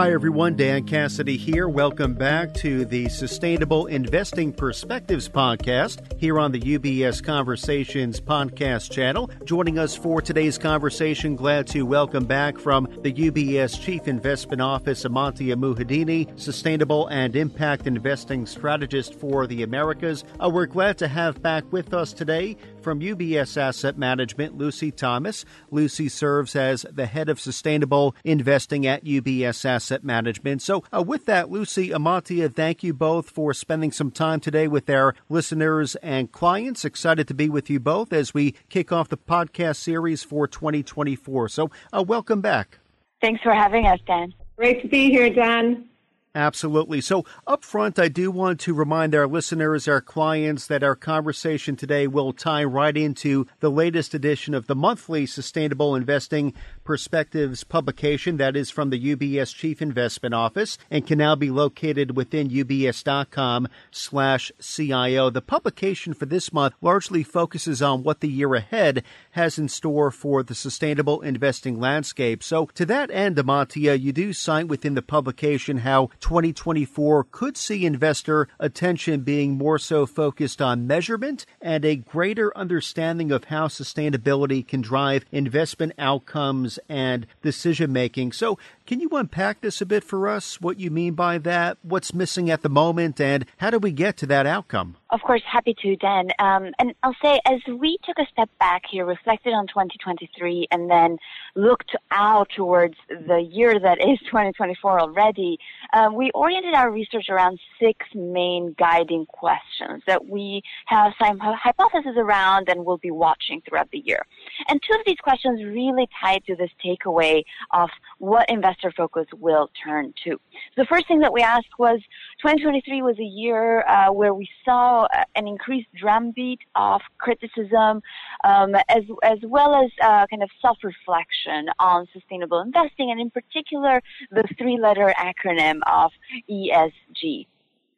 Hi, everyone. Dan Cassidy here. Welcome back to the Sustainable Investing Perspectives podcast here on the UBS Conversations podcast channel. Joining us for today's conversation, glad to welcome back from the UBS Chief Investment Office, Amantia Muhedini, Sustainable and Impact Investing Strategist for the Americas. Uh, we're glad to have back with us today from UBS Asset Management, Lucy Thomas. Lucy serves as the head of sustainable investing at UBS Asset Management. So, uh, with that, Lucy, Amantia, thank you both for spending some time today with our listeners and clients. Excited to be with you both as we kick off the podcast series for 2024. So, uh, welcome back. Thanks for having us, Dan. Great to be here, Dan. Absolutely. So, up front, I do want to remind our listeners, our clients, that our conversation today will tie right into the latest edition of the monthly Sustainable Investing Perspectives publication that is from the UBS Chief Investment Office and can now be located within ubs.com slash CIO. The publication for this month largely focuses on what the year ahead has in store for the sustainable investing landscape. So, to that end, Amantia, you do cite within the publication how 2024 could see investor attention being more so focused on measurement and a greater understanding of how sustainability can drive investment outcomes and decision making. So, can you unpack this a bit for us? What you mean by that? What's missing at the moment? And how do we get to that outcome? Of course, happy to, Dan. Um, and I'll say, as we took a step back here, reflected on 2023, and then looked out towards the year that is 2024 already, um, we oriented our research around six main guiding questions that we have some hypotheses around and will be watching throughout the year. And two of these questions really tied to this takeaway of what investor focus will turn to. The first thing that we asked was 2023 was a year uh, where we saw uh, an increased drumbeat of criticism um, as, as well as uh, kind of self-reflection on sustainable investing and in particular the three-letter acronym of ESG.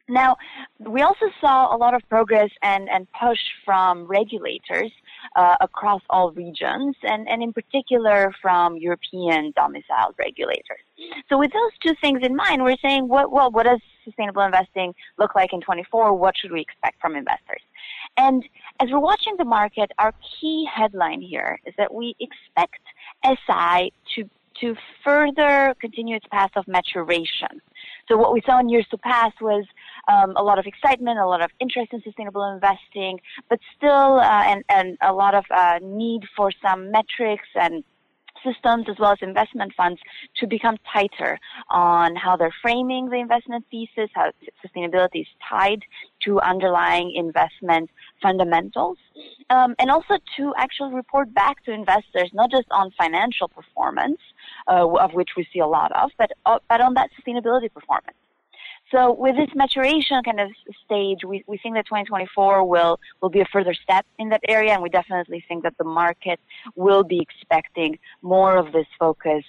Now, we also saw a lot of progress and, and push from regulators uh, across all regions, and, and in particular from European domiciled regulators. So, with those two things in mind, we're saying, what, well, what does sustainable investing look like in 24? What should we expect from investors? And as we're watching the market, our key headline here is that we expect SI to to further continue its path of maturation. So what we saw in years to pass was um, a lot of excitement, a lot of interest in sustainable investing, but still, uh, and, and a lot of uh, need for some metrics and systems as well as investment funds to become tighter on how they're framing the investment thesis, how sustainability is tied to underlying investment fundamentals, um, and also to actually report back to investors not just on financial performance, uh, of which we see a lot of, but uh, but on that sustainability performance. So with this maturation kind of stage, we, we think that 2024 will, will be a further step in that area, and we definitely think that the market will be expecting more of this focus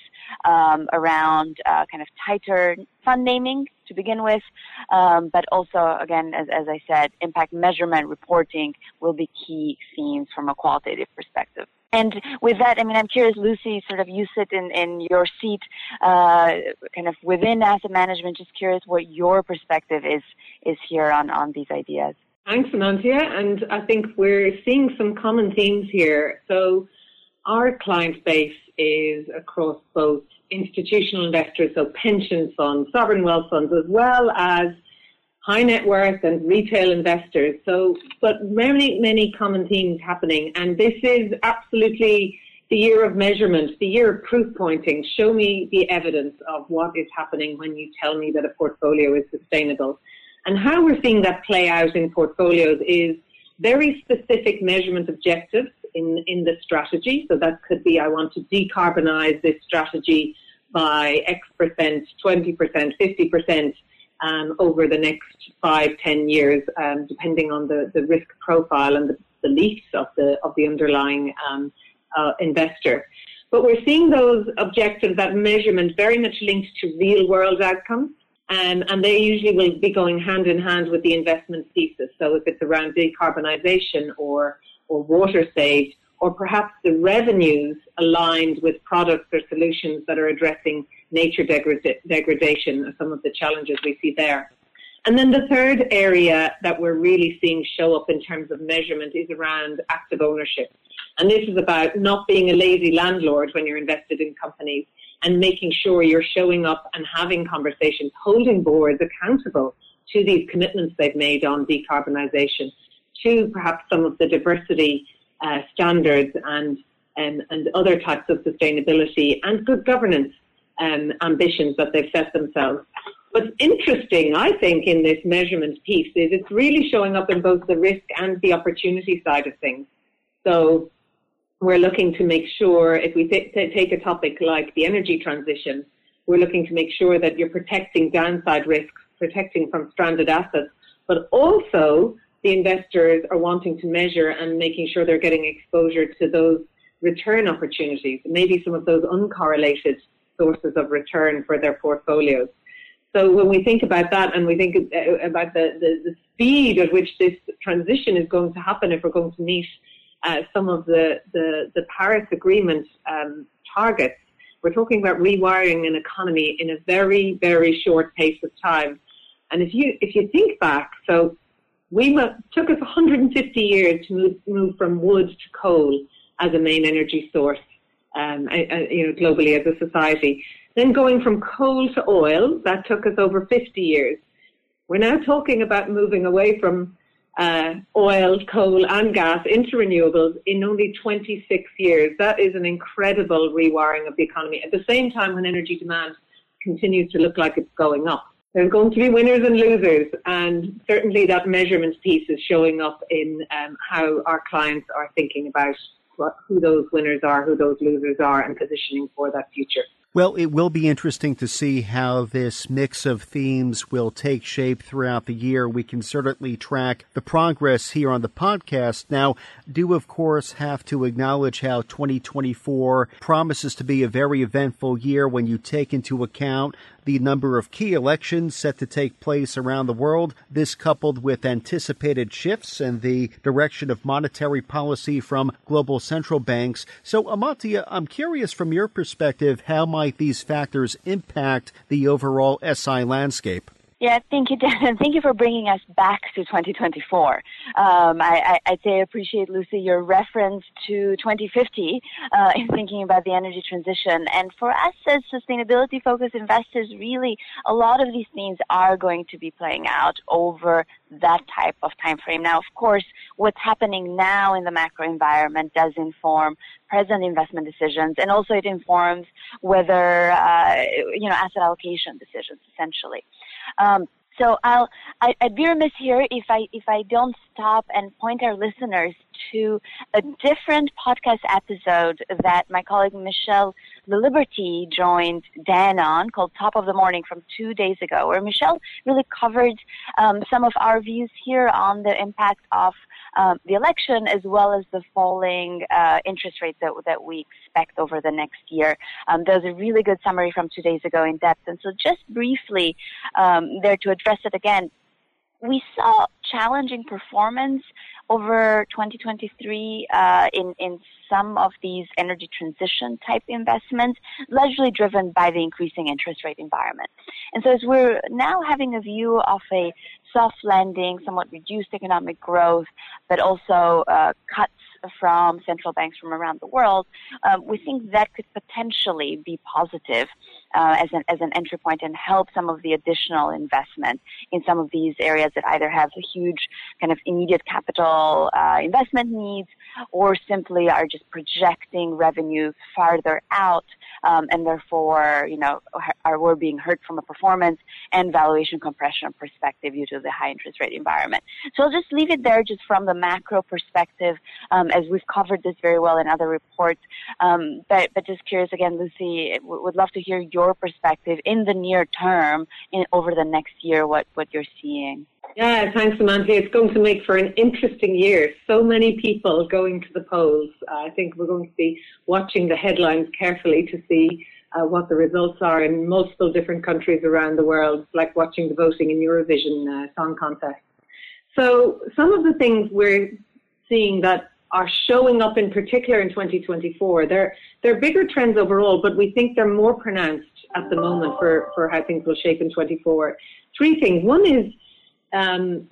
um, around uh, kind of tighter fund naming to begin with, um, but also, again, as, as I said, impact measurement reporting will be key themes from a qualitative perspective. And with that, I mean, I'm curious, Lucy, sort of you sit in, in your seat, uh, kind of within asset management, just curious what your perspective is, is here on, on these ideas. Thanks, Amantia. And I think we're seeing some common themes here. So our client base is across both institutional investors, so pension funds, sovereign wealth funds, as well as high net worth and retail investors. So, but many, many common themes happening. And this is absolutely the year of measurement, the year of proof pointing. Show me the evidence of what is happening when you tell me that a portfolio is sustainable. And how we're seeing that play out in portfolios is very specific measurement objectives in, in the strategy. So that could be, I want to decarbonize this strategy by X percent, 20%, 50% um, over the next five, ten years, um, depending on the, the risk profile and the beliefs of the of the underlying um, uh, investor. But we're seeing those objectives, that measurement, very much linked to real world outcomes. Um, and they usually will be going hand in hand with the investment thesis. So if it's around decarbonisation or or water saved, or perhaps the revenues aligned with products or solutions that are addressing nature degrad- degradation and some of the challenges we see there. And then the third area that we're really seeing show up in terms of measurement is around active ownership. And this is about not being a lazy landlord when you're invested in companies and making sure you're showing up and having conversations, holding boards accountable to these commitments they've made on decarbonisation, to perhaps some of the diversity uh, standards and, um, and other types of sustainability and good governance um, ambitions that they've set themselves. What's interesting, I think, in this measurement piece is it's really showing up in both the risk and the opportunity side of things. So we're looking to make sure, if we th- take a topic like the energy transition, we're looking to make sure that you're protecting downside risks, protecting from stranded assets, but also the investors are wanting to measure and making sure they're getting exposure to those return opportunities, maybe some of those uncorrelated sources of return for their portfolios. So when we think about that and we think uh, about the, the, the, speed at which this transition is going to happen if we're going to meet uh, some of the, the, the Paris Agreement um, targets, we're talking about rewiring an economy in a very, very short pace of time. And if you, if you think back, so we took us 150 years to move, move from wood to coal as a main energy source, um, you know, globally as a society. Then going from coal to oil, that took us over 50 years. We're now talking about moving away from uh, oil, coal, and gas into renewables in only 26 years. That is an incredible rewiring of the economy. At the same time, when energy demand continues to look like it's going up, there's going to be winners and losers, and certainly that measurement piece is showing up in um, how our clients are thinking about who those winners are, who those losers are, and positioning for that future. Well, it will be interesting to see how this mix of themes will take shape throughout the year. We can certainly track the progress here on the podcast. Now, do of course have to acknowledge how 2024 promises to be a very eventful year when you take into account the number of key elections set to take place around the world. This coupled with anticipated shifts in the direction of monetary policy from global central banks. So, Amantia, I'm curious from your perspective, how might these factors impact the overall SI landscape? Yeah, thank you, Dan, and thank you for bringing us back to 2024. Um, I, I, would say I appreciate, Lucy, your reference to 2050 uh, in thinking about the energy transition. And for us as sustainability-focused investors, really, a lot of these themes are going to be playing out over that type of time frame. Now, of course, what's happening now in the macro environment does inform present investment decisions, and also it informs whether uh, you know asset allocation decisions, essentially. Um, so I'll I, would be remiss here if I if I don't stop and point our listeners to a different podcast episode that my colleague Michelle Liberty joined Dan on called Top of the Morning from two days ago, where Michelle really covered um, some of our views here on the impact of um, the election as well as the falling uh, interest rates that, that we expect over the next year. Um, there's a really good summary from two days ago in depth. And so just briefly um, there to address it again, we saw challenging performance over 2023 uh, in in some of these energy transition type investments, largely driven by the increasing interest rate environment. And so, as we're now having a view of a soft landing, somewhat reduced economic growth, but also uh, cuts from central banks from around the world, um, we think that could potentially be positive uh, as, an, as an entry point and help some of the additional investment in some of these areas that either have a huge kind of immediate capital uh, investment needs or simply are just projecting revenue farther out um, and therefore, you know, are, we're being hurt from a performance and valuation compression perspective due to the high interest rate environment. So I'll just leave it there just from the macro perspective um, as we've covered this very well in other reports. Um, but, but just curious again, Lucy, would love to hear your perspective in the near term in, over the next year, what, what you're seeing. Yeah, thanks, Amanda. It's going to make for an interesting year. So many people going to the polls. Uh, I think we're going to be watching the headlines carefully to see uh, what the results are in multiple different countries around the world, like watching the voting in Eurovision uh, Song Contest. So some of the things we're seeing that are showing up in particular in 2024. They're, they're bigger trends overall, but we think they're more pronounced at the moment for, for how things will shape in 24. Three things. One is um,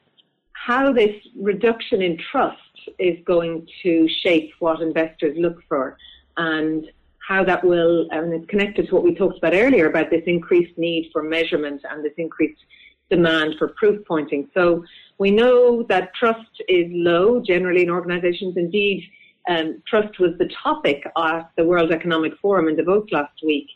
how this reduction in trust is going to shape what investors look for and how that will, and it's connected to what we talked about earlier about this increased need for measurement and this increased demand for proof pointing. So we know that trust is low generally in organizations. Indeed, um, trust was the topic at the World Economic Forum in Davos last week.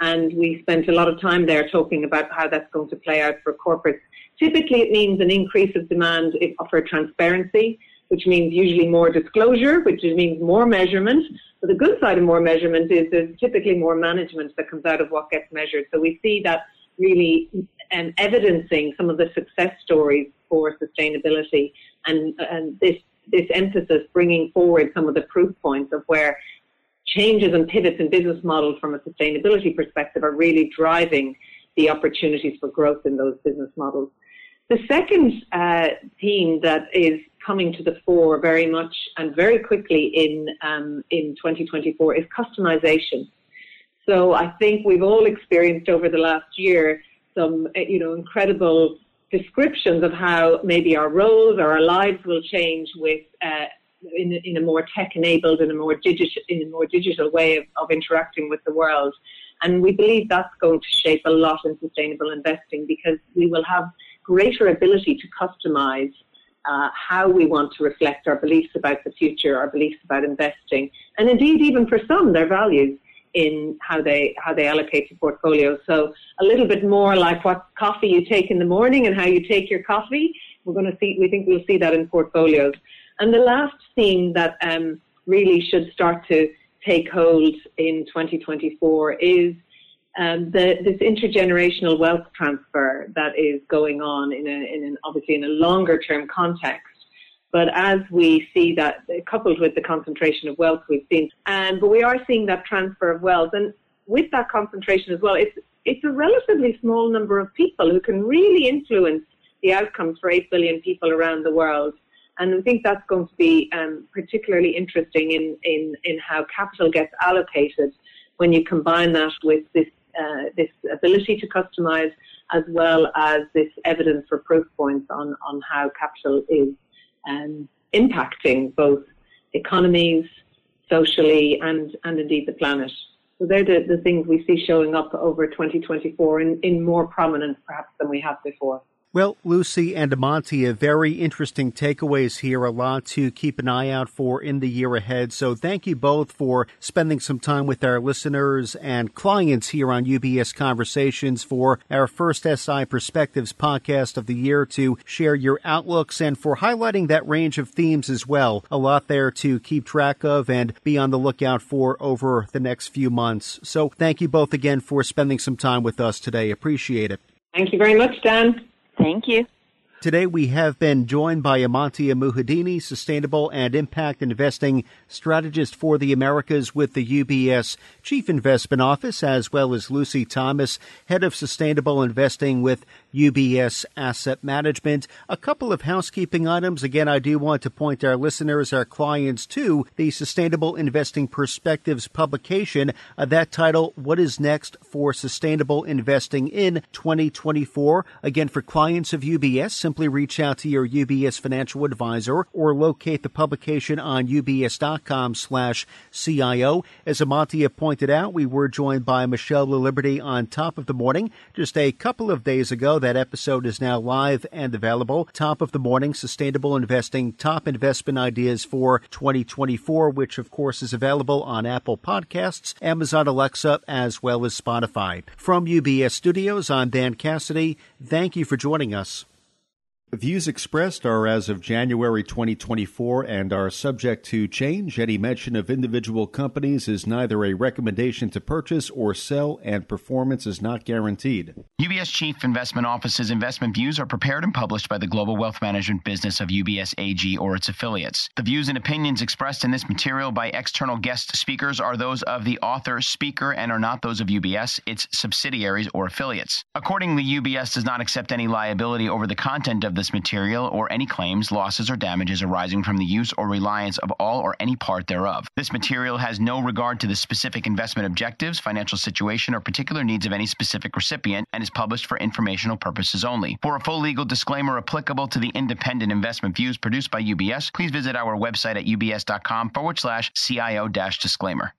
And we spent a lot of time there talking about how that's going to play out for corporates. Typically, it means an increase of demand for transparency, which means usually more disclosure, which means more measurement. But the good side of more measurement is there's typically more management that comes out of what gets measured. So we see that really um, evidencing some of the success stories for sustainability and, and this, this emphasis bringing forward some of the proof points of where changes and pivots in business models from a sustainability perspective are really driving the opportunities for growth in those business models. The second uh, theme that is coming to the fore very much and very quickly in um, in 2024 is customization. So I think we've all experienced over the last year some uh, you know incredible descriptions of how maybe our roles or our lives will change with uh, in, in, a more tech-enabled and a more digital in a more digital way of, of interacting with the world. And we believe that's going to shape a lot in sustainable investing because we will have greater ability to customize uh, how we want to reflect our beliefs about the future, our beliefs about investing, and indeed even for some their values in how they how they allocate to portfolios. So a little bit more like what coffee you take in the morning and how you take your coffee. We're going to see. We think we'll see that in portfolios. And the last theme that um, really should start to take hold in 2024 is um, the, this intergenerational wealth transfer that is going on in, a, in an, obviously in a longer term context. But as we see that coupled with the concentration of wealth we've seen, and but we are seeing that transfer of wealth, and with that concentration as well, it's it's a relatively small number of people who can really influence the outcomes for eight billion people around the world. And I think that's going to be um, particularly interesting in, in, in how capital gets allocated when you combine that with this uh, this ability to customize as well as this evidence for proof points on, on how capital is um, impacting both economies, socially, and, and indeed the planet. So they're the, the things we see showing up over 2024 in, in more prominence perhaps than we have before. Well, Lucy and Amantia, very interesting takeaways here, a lot to keep an eye out for in the year ahead. So thank you both for spending some time with our listeners and clients here on UBS Conversations for our first SI Perspectives podcast of the year to share your outlooks and for highlighting that range of themes as well. A lot there to keep track of and be on the lookout for over the next few months. So thank you both again for spending some time with us today. Appreciate it. Thank you very much, Dan. Thank you. Today we have been joined by Amantia Muhedini, Sustainable and Impact Investing Strategist for the Americas with the UBS Chief Investment Office, as well as Lucy Thomas, Head of Sustainable Investing with UBS Asset Management. A couple of housekeeping items. Again, I do want to point our listeners, our clients to the Sustainable Investing Perspectives publication. Uh, that title, What is Next for Sustainable Investing in 2024? Again, for clients of UBS, simply reach out to your UBS financial advisor or locate the publication on ubs.com slash CIO. As Amantia pointed out, we were joined by Michelle Liberty on Top of the Morning just a couple of days ago. That episode is now live and available. Top of the Morning, Sustainable Investing, Top Investment Ideas for 2024, which of course is available on Apple Podcasts, Amazon Alexa, as well as Spotify. From UBS Studios, I'm Dan Cassidy. Thank you for joining us. Views expressed are as of January 2024 and are subject to change. Any mention of individual companies is neither a recommendation to purchase or sell, and performance is not guaranteed. UBS Chief Investment Office's investment views are prepared and published by the global wealth management business of UBS AG or its affiliates. The views and opinions expressed in this material by external guest speakers are those of the author, speaker, and are not those of UBS, its subsidiaries, or affiliates. Accordingly, UBS does not accept any liability over the content of the this material or any claims, losses, or damages arising from the use or reliance of all or any part thereof. This material has no regard to the specific investment objectives, financial situation, or particular needs of any specific recipient and is published for informational purposes only. For a full legal disclaimer applicable to the independent investment views produced by UBS, please visit our website at ubs.com forward slash CIO disclaimer.